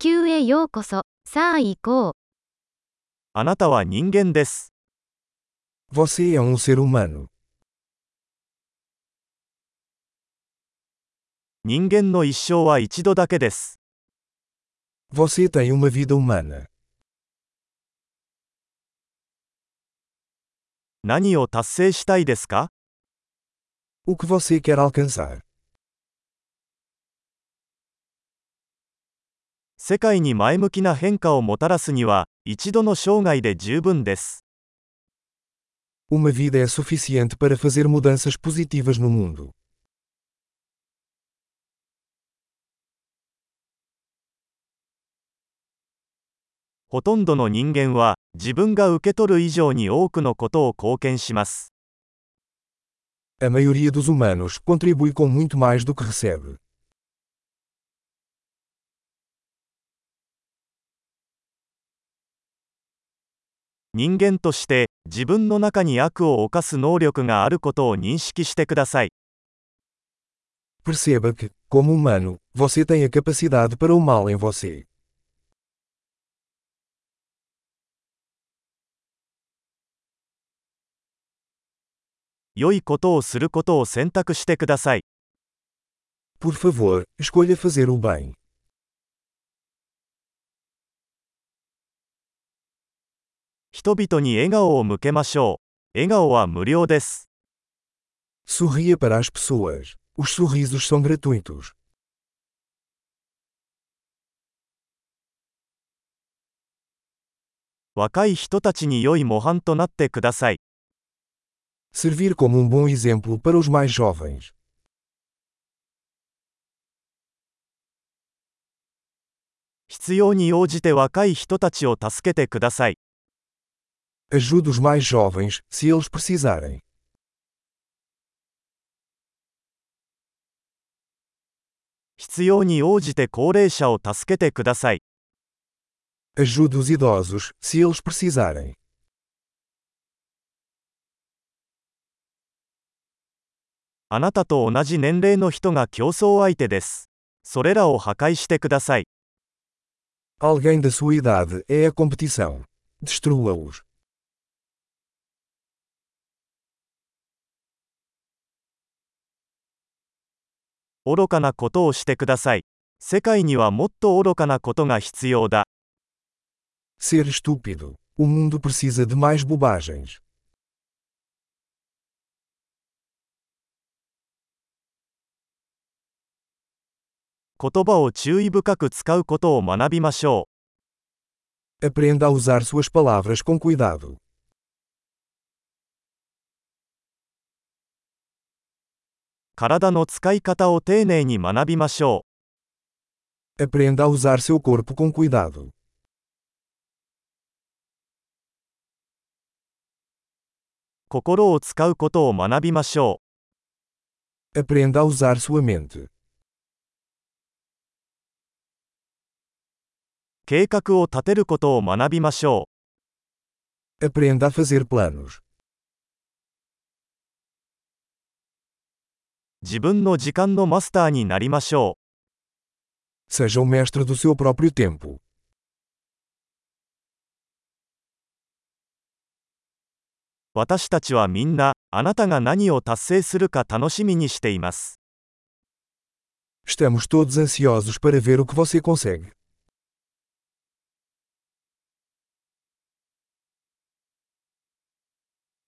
球へようこそ。さあ行こう。あなたは人間です。Você é um ser humano. 人間の一生は一度だけです。Você tem uma vida humana. 何を達成したいですか O que você quer alcançar? 世界に前向きな変化をもたらすには、一度の生涯で十分です。Uma vida é suficiente para fazer mudanças positivas no mundo. ほとんどの人間は、自分が受け取る以上に多くのことを貢献します。A maioria dos humanos contribui com muito mais do que recebe. 人間として、自分の中に悪を犯す能力があることを認識してください。Perceba que, como humano, você tem a capacidade para o mal em você. 良いことをすることを選択してください。Por favor, escolha fazer o bem. 人々に笑顔を向けましょう。笑顔は無料です。Sorria para as pessoas. Os sorrisos são gratuitos. 若い人たちに良い模範となってください。Servir como um bom exemplo para os mais jovens. 必要に応じて若い人たちを助けてください。Ajude os mais jovens, se eles precisarem. Ajude os idosos, se eles precisarem. Alguém da sua idade é a competição. Destrua-os. 愚かなことをしてください。世界にはもっと愚かなことが必要だ。Ser estúpido. O mundo precisa de mais bobagens. 言葉を注意深く使うことを学びましょう。Aprenda a usar suas palavras com cuidado. 体の使い方を丁寧に学びましょう。Aprenda a usar seu corpo com cuidado. 心を使うことを学びましょう。Aprenda a usar sua mente. 計画を立てることを学びましょう。Aprenda a fazer planos. 自分の時間のマスターになりましょう。Seja o mestre do seu próprio tempo. 私たちはみんな、あなたが何を達成するか楽しみにしています。Estamos todos ansiosos para ver o que você consegue.